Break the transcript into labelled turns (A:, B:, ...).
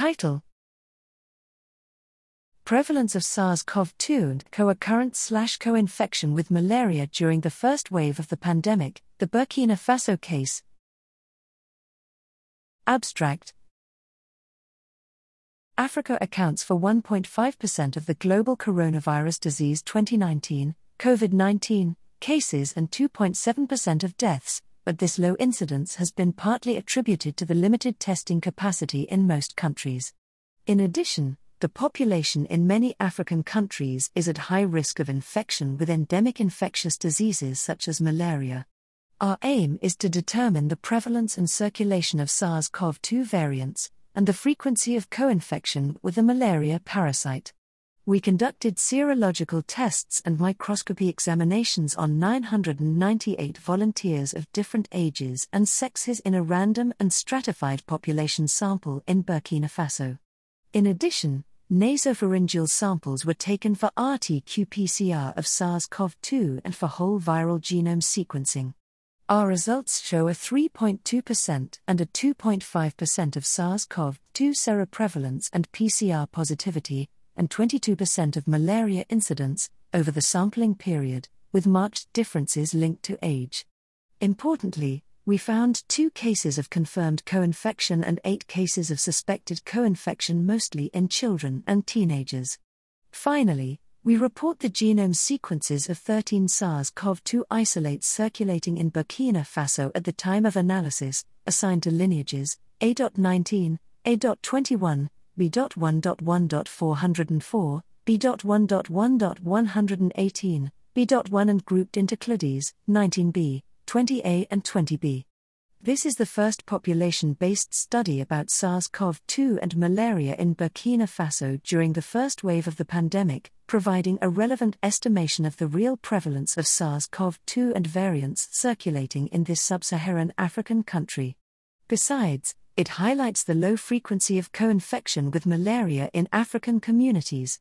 A: Title. Prevalence of SARS CoV 2 and co occurrence slash co infection with malaria during the first wave of the pandemic, the Burkina Faso case. Abstract. Africa accounts for 1.5% of the global coronavirus disease 2019, COVID 19, cases and 2.7% of deaths, but this low incidence has been partly attributed to the limited testing capacity in most countries. In addition, the population in many African countries is at high risk of infection with endemic infectious diseases such as malaria. Our aim is to determine the prevalence and circulation of SARS CoV 2 variants, and the frequency of co infection with the malaria parasite. We conducted serological tests and microscopy examinations on 998 volunteers of different ages and sexes in a random and stratified population sample in Burkina Faso. In addition, nasopharyngeal samples were taken for RT qPCR of SARS CoV 2 and for whole viral genome sequencing. Our results show a 3.2% and a 2.5% of SARS CoV 2 seroprevalence and PCR positivity, and 22% of malaria incidence over the sampling period, with marked differences linked to age. Importantly, we found two cases of confirmed co infection and eight cases of suspected co infection, mostly in children and teenagers. Finally, we report the genome sequences of 13 SARS CoV 2 isolates circulating in Burkina Faso at the time of analysis, assigned to lineages A.19, A.21, B.1.1.404, B.1.1.118, B.1 and grouped into clades 19b, 20a, and 20b. This is the first population based study about SARS CoV 2 and malaria in Burkina Faso during the first wave of the pandemic, providing a relevant estimation of the real prevalence of SARS CoV 2 and variants circulating in this sub Saharan African country. Besides, it highlights the low frequency of co infection with malaria in African communities.